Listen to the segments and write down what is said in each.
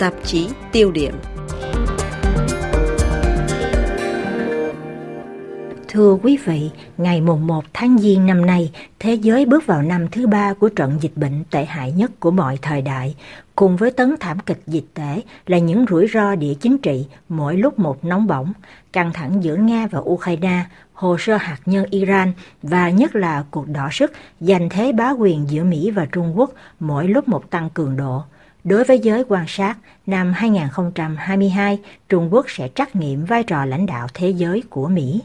Tạp chí tiêu điểm. Thưa quý vị, ngày mùng 1 tháng Giêng năm nay, thế giới bước vào năm thứ ba của trận dịch bệnh tệ hại nhất của mọi thời đại, cùng với tấn thảm kịch dịch tễ là những rủi ro địa chính trị mỗi lúc một nóng bỏng, căng thẳng giữa Nga và Ukraine, hồ sơ hạt nhân Iran và nhất là cuộc đỏ sức giành thế bá quyền giữa Mỹ và Trung Quốc mỗi lúc một tăng cường độ. Đối với giới quan sát, năm 2022, Trung Quốc sẽ trắc nghiệm vai trò lãnh đạo thế giới của Mỹ.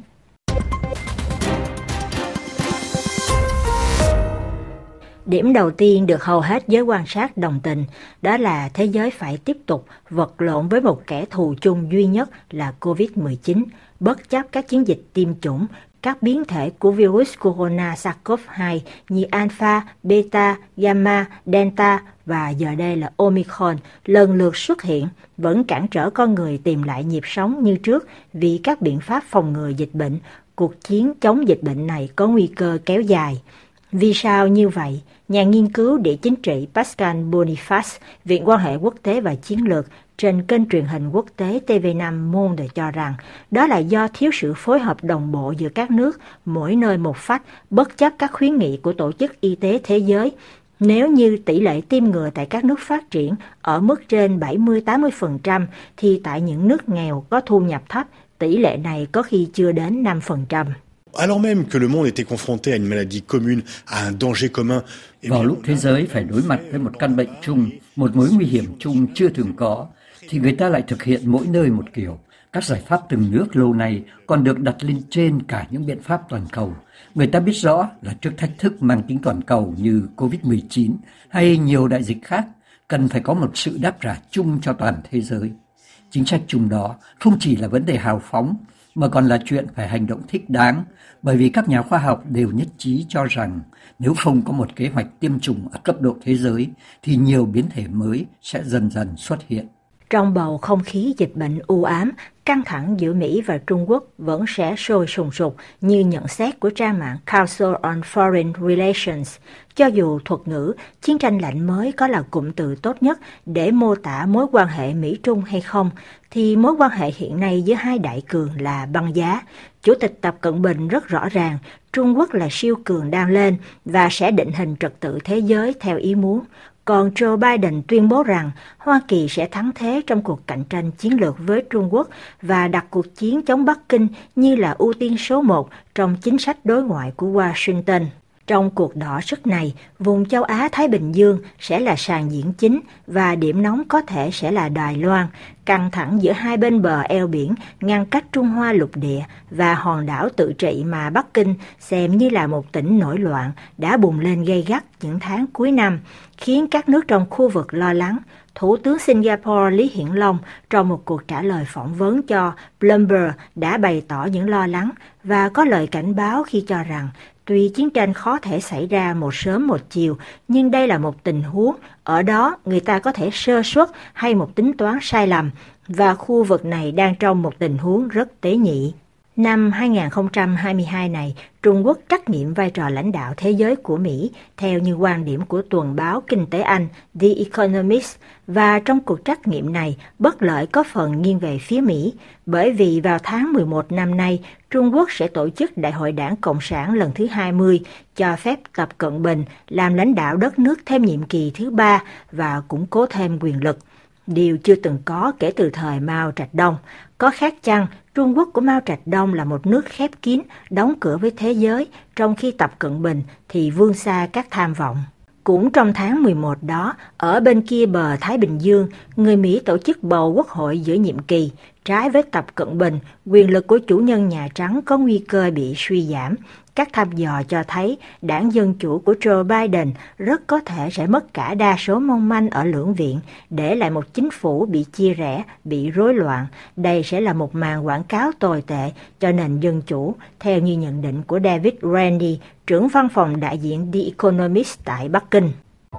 Điểm đầu tiên được hầu hết giới quan sát đồng tình, đó là thế giới phải tiếp tục vật lộn với một kẻ thù chung duy nhất là COVID-19, bất chấp các chiến dịch tiêm chủng, các biến thể của virus corona SARS-CoV-2 như Alpha, Beta, Gamma, Delta và giờ đây là Omicron lần lượt xuất hiện vẫn cản trở con người tìm lại nhịp sống như trước vì các biện pháp phòng ngừa dịch bệnh. Cuộc chiến chống dịch bệnh này có nguy cơ kéo dài. Vì sao như vậy? Nhà nghiên cứu địa chính trị Pascal Boniface, Viện quan hệ quốc tế và chiến lược trên kênh truyền hình quốc tế TV5 Monde cho rằng đó là do thiếu sự phối hợp đồng bộ giữa các nước, mỗi nơi một phách, bất chấp các khuyến nghị của Tổ chức Y tế Thế giới. Nếu như tỷ lệ tiêm ngừa tại các nước phát triển ở mức trên 70-80%, thì tại những nước nghèo có thu nhập thấp, tỷ lệ này có khi chưa đến 5% alors même que le monde était confronté à une maladie commune, à un danger commun. Vào lúc thế giới phải đối mặt với một căn bệnh chung, một mối nguy hiểm chung chưa từng có, thì người ta lại thực hiện mỗi nơi một kiểu. Các giải pháp từng nước lâu nay còn được đặt lên trên cả những biện pháp toàn cầu. Người ta biết rõ là trước thách thức mang tính toàn cầu như COVID-19 hay nhiều đại dịch khác, cần phải có một sự đáp trả chung cho toàn thế giới. Chính sách chung đó không chỉ là vấn đề hào phóng mà còn là chuyện phải hành động thích đáng, bởi vì các nhà khoa học đều nhất trí cho rằng nếu không có một kế hoạch tiêm chủng ở cấp độ thế giới thì nhiều biến thể mới sẽ dần dần xuất hiện. Trong bầu không khí dịch bệnh u ám, căng thẳng giữa Mỹ và Trung Quốc vẫn sẽ sôi sùng sục như nhận xét của trang mạng Council on Foreign Relations. Cho dù thuật ngữ chiến tranh lạnh mới có là cụm từ tốt nhất để mô tả mối quan hệ Mỹ-Trung hay không, thì mối quan hệ hiện nay giữa hai đại cường là băng giá. Chủ tịch Tập Cận Bình rất rõ ràng Trung Quốc là siêu cường đang lên và sẽ định hình trật tự thế giới theo ý muốn. Còn Joe Biden tuyên bố rằng Hoa Kỳ sẽ thắng thế trong cuộc cạnh tranh chiến lược với Trung Quốc và đặt cuộc chiến chống Bắc Kinh như là ưu tiên số một trong chính sách đối ngoại của Washington. Trong cuộc đỏ sức này, vùng châu Á-Thái Bình Dương sẽ là sàn diễn chính và điểm nóng có thể sẽ là Đài Loan, căng thẳng giữa hai bên bờ eo biển ngăn cách Trung Hoa lục địa và hòn đảo tự trị mà Bắc Kinh xem như là một tỉnh nổi loạn đã bùng lên gây gắt những tháng cuối năm, khiến các nước trong khu vực lo lắng. Thủ tướng Singapore Lý Hiển Long trong một cuộc trả lời phỏng vấn cho Bloomberg đã bày tỏ những lo lắng và có lời cảnh báo khi cho rằng Tuy chiến tranh khó thể xảy ra một sớm một chiều, nhưng đây là một tình huống, ở đó người ta có thể sơ suất hay một tính toán sai lầm, và khu vực này đang trong một tình huống rất tế nhị. Năm 2022 này, Trung Quốc trắc nghiệm vai trò lãnh đạo thế giới của Mỹ theo như quan điểm của tuần báo Kinh tế Anh The Economist. Và trong cuộc trắc nghiệm này bất lợi có phần nghiêng về phía Mỹ. Bởi vì vào tháng 11 năm nay Trung Quốc sẽ tổ chức Đại hội đảng Cộng sản lần thứ 20 cho phép Tập Cận Bình làm lãnh đạo đất nước thêm nhiệm kỳ thứ ba và củng cố thêm quyền lực điều chưa từng có kể từ thời Mao Trạch Đông. Có khác chăng, Trung Quốc của Mao Trạch Đông là một nước khép kín, đóng cửa với thế giới, trong khi Tập Cận Bình thì vươn xa các tham vọng. Cũng trong tháng 11 đó, ở bên kia bờ Thái Bình Dương, người Mỹ tổ chức bầu quốc hội giữa nhiệm kỳ. Trái với Tập Cận Bình, quyền lực của chủ nhân Nhà Trắng có nguy cơ bị suy giảm. Các thăm dò cho thấy đảng Dân Chủ của Joe Biden rất có thể sẽ mất cả đa số mong manh ở lưỡng viện, để lại một chính phủ bị chia rẽ, bị rối loạn. Đây sẽ là một màn quảng cáo tồi tệ cho nền Dân Chủ, theo như nhận định của David Randy, trưởng văn phòng đại diện The Economist tại Bắc Kinh.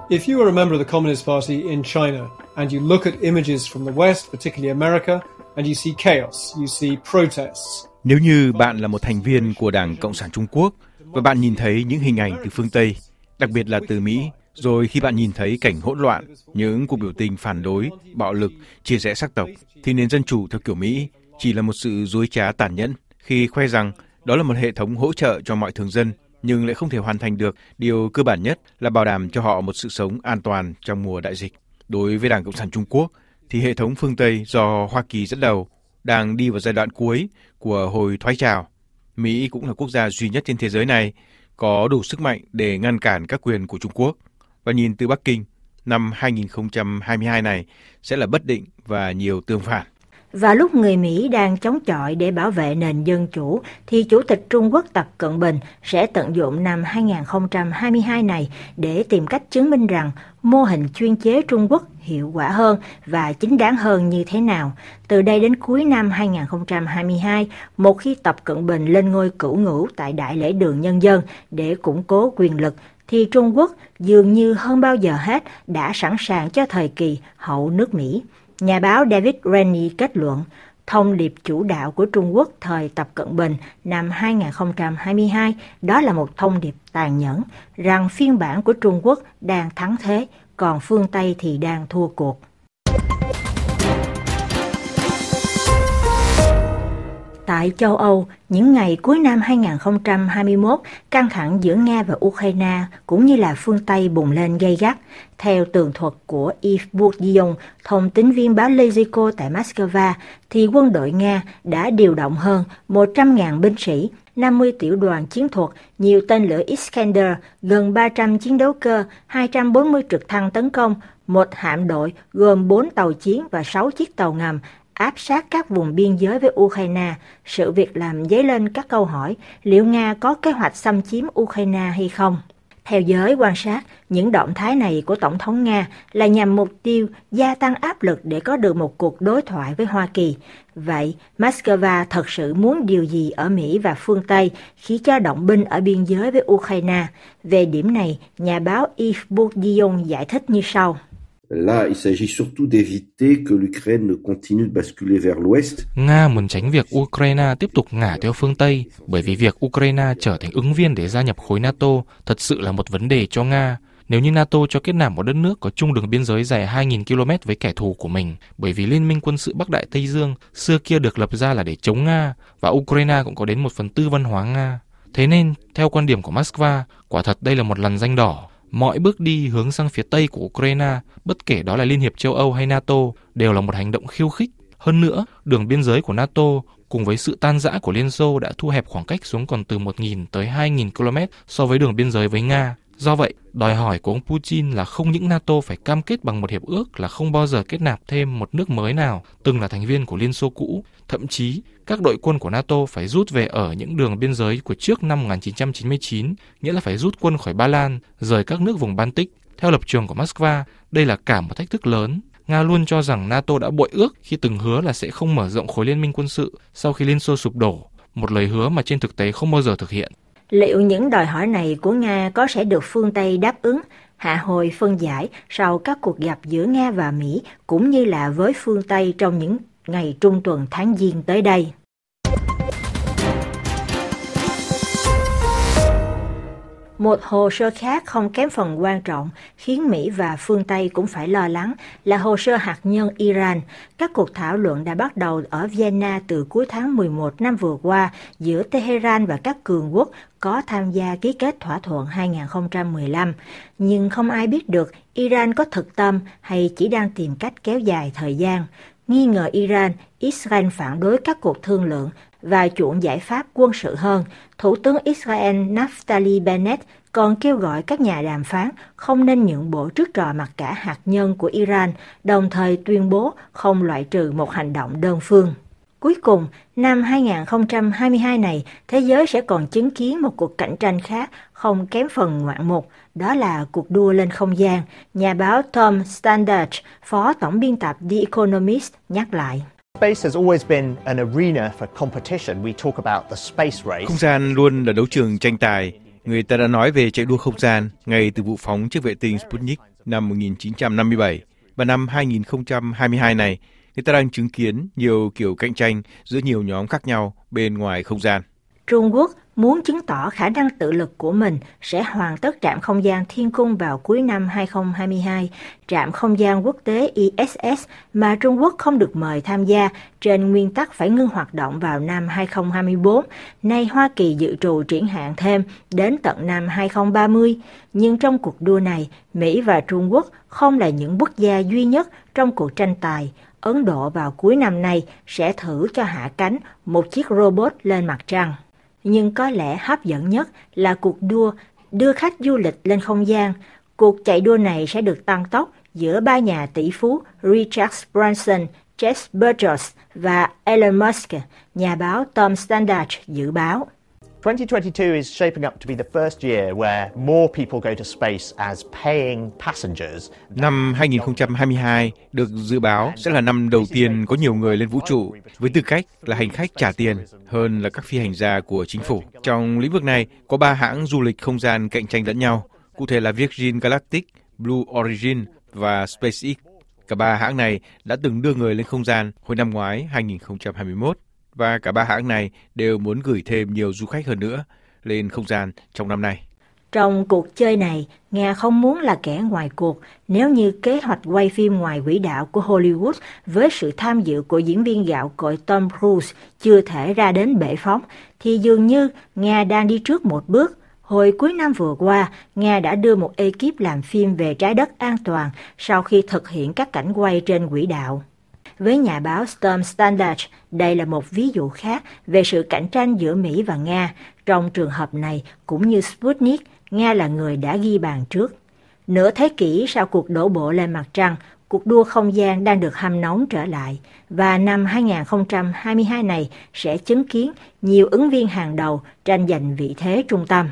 If you are a member of the Communist Party in China and you look at images from the West, particularly America, and you see chaos, you see protests, nếu như bạn là một thành viên của Đảng Cộng sản Trung Quốc và bạn nhìn thấy những hình ảnh từ phương Tây, đặc biệt là từ Mỹ, Rồi khi bạn nhìn thấy cảnh hỗn loạn, những cuộc biểu tình phản đối, bạo lực, chia rẽ sắc tộc, thì nền dân chủ theo kiểu Mỹ chỉ là một sự dối trá tàn nhẫn khi khoe rằng đó là một hệ thống hỗ trợ cho mọi thường dân nhưng lại không thể hoàn thành được điều cơ bản nhất là bảo đảm cho họ một sự sống an toàn trong mùa đại dịch. Đối với Đảng Cộng sản Trung Quốc thì hệ thống phương Tây do Hoa Kỳ dẫn đầu đang đi vào giai đoạn cuối của hồi thoái trào. Mỹ cũng là quốc gia duy nhất trên thế giới này có đủ sức mạnh để ngăn cản các quyền của Trung Quốc. Và nhìn từ Bắc Kinh, năm 2022 này sẽ là bất định và nhiều tương phản. Và lúc người Mỹ đang chống chọi để bảo vệ nền dân chủ, thì Chủ tịch Trung Quốc Tập Cận Bình sẽ tận dụng năm 2022 này để tìm cách chứng minh rằng mô hình chuyên chế Trung Quốc hiệu quả hơn và chính đáng hơn như thế nào. Từ đây đến cuối năm 2022, một khi Tập Cận Bình lên ngôi cửu ngũ tại Đại lễ đường Nhân dân để củng cố quyền lực, thì Trung Quốc dường như hơn bao giờ hết đã sẵn sàng cho thời kỳ hậu nước Mỹ. Nhà báo David Rennie kết luận, thông điệp chủ đạo của Trung Quốc thời Tập Cận Bình năm 2022 đó là một thông điệp tàn nhẫn rằng phiên bản của Trung Quốc đang thắng thế, còn phương Tây thì đang thua cuộc. Tại châu Âu, những ngày cuối năm 2021, căng thẳng giữa Nga và Ukraine cũng như là phương Tây bùng lên gay gắt. Theo tường thuật của Yves Bourdillon, thông tín viên báo Lezico tại Moscow, thì quân đội Nga đã điều động hơn 100.000 binh sĩ, 50 tiểu đoàn chiến thuật, nhiều tên lửa Iskander, gần 300 chiến đấu cơ, 240 trực thăng tấn công, một hạm đội gồm 4 tàu chiến và 6 chiếc tàu ngầm áp sát các vùng biên giới với Ukraine, sự việc làm dấy lên các câu hỏi liệu Nga có kế hoạch xâm chiếm Ukraine hay không. Theo giới quan sát, những động thái này của Tổng thống Nga là nhằm mục tiêu gia tăng áp lực để có được một cuộc đối thoại với Hoa Kỳ. Vậy, Moscow thật sự muốn điều gì ở Mỹ và phương Tây khi cho động binh ở biên giới với Ukraine? Về điểm này, nhà báo Yves Bourdillon giải thích như sau. Là, il s'agit surtout d'éviter que l'Ukraine ne continue de basculer vers l'Ouest. Nga muốn tránh việc Ukraine tiếp tục ngả theo phương Tây, bởi vì việc Ukraine trở thành ứng viên để gia nhập khối NATO thật sự là một vấn đề cho Nga. Nếu như NATO cho kết nạp một đất nước có chung đường biên giới dài 2.000 km với kẻ thù của mình, bởi vì Liên minh quân sự Bắc Đại Tây Dương xưa kia được lập ra là để chống Nga, và Ukraine cũng có đến một phần tư văn hóa Nga. Thế nên, theo quan điểm của Moscow, quả thật đây là một lần danh đỏ Mọi bước đi hướng sang phía Tây của Ukraine, bất kể đó là Liên hiệp châu Âu hay NATO, đều là một hành động khiêu khích. Hơn nữa, đường biên giới của NATO cùng với sự tan rã của Liên Xô đã thu hẹp khoảng cách xuống còn từ 1.000 tới 2.000 km so với đường biên giới với Nga. Do vậy, đòi hỏi của ông Putin là không những NATO phải cam kết bằng một hiệp ước là không bao giờ kết nạp thêm một nước mới nào từng là thành viên của Liên Xô cũ, thậm chí các đội quân của NATO phải rút về ở những đường biên giới của trước năm 1999, nghĩa là phải rút quân khỏi Ba Lan, rời các nước vùng Baltic. Theo lập trường của Moscow, đây là cả một thách thức lớn. Nga luôn cho rằng NATO đã bội ước khi từng hứa là sẽ không mở rộng khối liên minh quân sự sau khi Liên Xô sụp đổ, một lời hứa mà trên thực tế không bao giờ thực hiện. Liệu những đòi hỏi này của Nga có sẽ được phương Tây đáp ứng, hạ hồi phân giải sau các cuộc gặp giữa Nga và Mỹ cũng như là với phương Tây trong những ngày trung tuần tháng Giêng tới đây? Một hồ sơ khác không kém phần quan trọng, khiến Mỹ và phương Tây cũng phải lo lắng, là hồ sơ hạt nhân Iran. Các cuộc thảo luận đã bắt đầu ở Vienna từ cuối tháng 11 năm vừa qua giữa Tehran và các cường quốc có tham gia ký kết thỏa thuận 2015. Nhưng không ai biết được Iran có thực tâm hay chỉ đang tìm cách kéo dài thời gian. Nghi ngờ Iran, Israel phản đối các cuộc thương lượng và chuộng giải pháp quân sự hơn, Thủ tướng Israel Naftali Bennett còn kêu gọi các nhà đàm phán không nên nhượng bộ trước trò mặc cả hạt nhân của Iran, đồng thời tuyên bố không loại trừ một hành động đơn phương. Cuối cùng, năm 2022 này, thế giới sẽ còn chứng kiến một cuộc cạnh tranh khác không kém phần ngoạn mục, đó là cuộc đua lên không gian, nhà báo Tom Standard, phó tổng biên tập The Economist nhắc lại. Không gian luôn là đấu trường tranh tài. Người ta đã nói về chạy đua không gian ngay từ vụ phóng chiếc vệ tinh Sputnik năm 1957 và năm 2022 này, người ta đang chứng kiến nhiều kiểu cạnh tranh giữa nhiều nhóm khác nhau bên ngoài không gian. Trung Quốc muốn chứng tỏ khả năng tự lực của mình sẽ hoàn tất trạm không gian thiên cung vào cuối năm 2022, trạm không gian quốc tế ISS mà Trung Quốc không được mời tham gia trên nguyên tắc phải ngưng hoạt động vào năm 2024. Nay Hoa Kỳ dự trù triển hạn thêm đến tận năm 2030, nhưng trong cuộc đua này, Mỹ và Trung Quốc không là những quốc gia duy nhất trong cuộc tranh tài. Ấn Độ vào cuối năm nay sẽ thử cho hạ cánh một chiếc robot lên mặt trăng. Nhưng có lẽ hấp dẫn nhất là cuộc đua đưa khách du lịch lên không gian. Cuộc chạy đua này sẽ được tăng tốc giữa ba nhà tỷ phú Richard Branson, Jeff Bezos và Elon Musk, nhà báo Tom Standard dự báo. 2022 is shaping up to be the first year where more people go to space as paying passengers. Năm 2022 được dự báo sẽ là năm đầu tiên có nhiều người lên vũ trụ với tư cách là hành khách trả tiền hơn là các phi hành gia của chính phủ. Trong lĩnh vực này có ba hãng du lịch không gian cạnh tranh lẫn nhau, cụ thể là Virgin Galactic, Blue Origin và SpaceX. Cả ba hãng này đã từng đưa người lên không gian hồi năm ngoái 2021 và cả ba hãng này đều muốn gửi thêm nhiều du khách hơn nữa lên không gian trong năm nay. Trong cuộc chơi này, Nga không muốn là kẻ ngoài cuộc nếu như kế hoạch quay phim ngoài quỹ đạo của Hollywood với sự tham dự của diễn viên gạo cội Tom Cruise chưa thể ra đến bể phóng, thì dường như Nga đang đi trước một bước. Hồi cuối năm vừa qua, Nga đã đưa một ekip làm phim về trái đất an toàn sau khi thực hiện các cảnh quay trên quỹ đạo. Với nhà báo Storm Standard, đây là một ví dụ khác về sự cạnh tranh giữa Mỹ và Nga. Trong trường hợp này, cũng như Sputnik, Nga là người đã ghi bàn trước. Nửa thế kỷ sau cuộc đổ bộ lên mặt trăng, cuộc đua không gian đang được hâm nóng trở lại và năm 2022 này sẽ chứng kiến nhiều ứng viên hàng đầu tranh giành vị thế trung tâm.